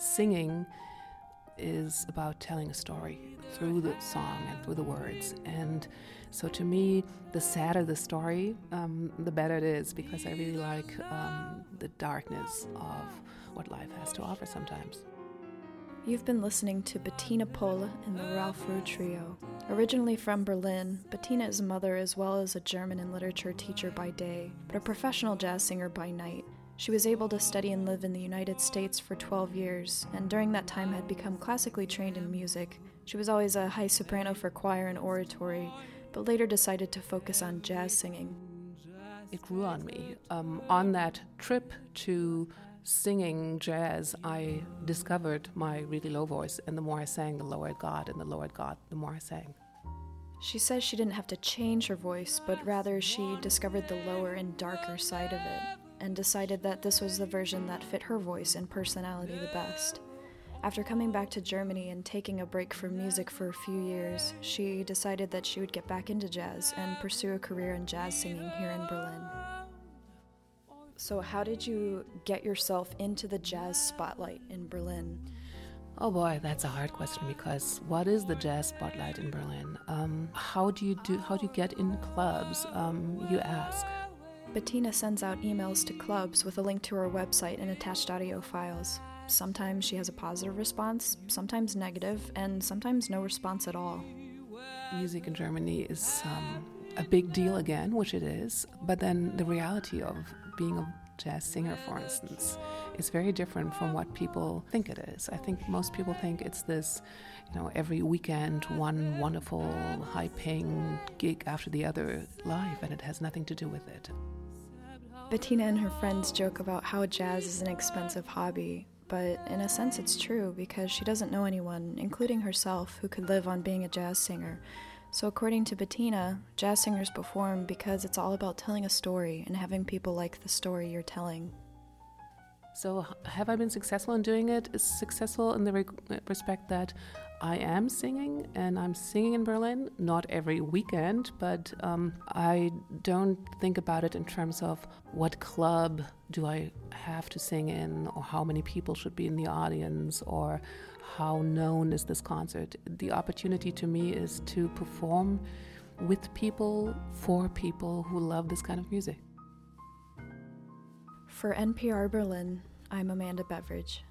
singing is about telling a story through the song and through the words. And so to me, the sadder the story, um, the better it is because I really like um, the darkness of what life has to offer sometimes. You've been listening to Bettina Pohle and the Ralph Ruh Trio. Originally from Berlin, Bettina is a mother as well as a German and literature teacher by day, but a professional jazz singer by night. She was able to study and live in the United States for 12 years, and during that time had become classically trained in music. She was always a high soprano for choir and oratory, but later decided to focus on jazz singing. It grew on me. Um, on that trip to singing jazz, I discovered my really low voice, and the more I sang, the lower it got, and the lower it got, the more I sang. She says she didn't have to change her voice, but rather she discovered the lower and darker side of it, and decided that this was the version that fit her voice and personality the best. After coming back to Germany and taking a break from music for a few years, she decided that she would get back into jazz and pursue a career in jazz singing here in Berlin. So, how did you get yourself into the jazz spotlight in Berlin? Oh boy, that's a hard question because what is the jazz spotlight in Berlin? Um, how do you do? How do you get in clubs? Um, you ask. Bettina sends out emails to clubs with a link to her website and attached audio files. Sometimes she has a positive response, sometimes negative, and sometimes no response at all. Music in Germany is um, a big deal again, which it is, but then the reality of being a jazz singer, for instance, is very different from what people think it is. I think most people think it's this, you know, every weekend, one wonderful, high paying gig after the other life, and it has nothing to do with it. Bettina and her friends joke about how jazz is an expensive hobby, but in a sense it's true because she doesn't know anyone, including herself, who could live on being a jazz singer. So, according to Bettina, jazz singers perform because it's all about telling a story and having people like the story you're telling. So, have I been successful in doing it? Is successful in the re- respect that I am singing and I'm singing in Berlin, not every weekend, but um, I don't think about it in terms of what club do I have to sing in, or how many people should be in the audience, or how known is this concert. The opportunity to me is to perform with people, for people who love this kind of music. For NPR Berlin, I'm Amanda Beveridge.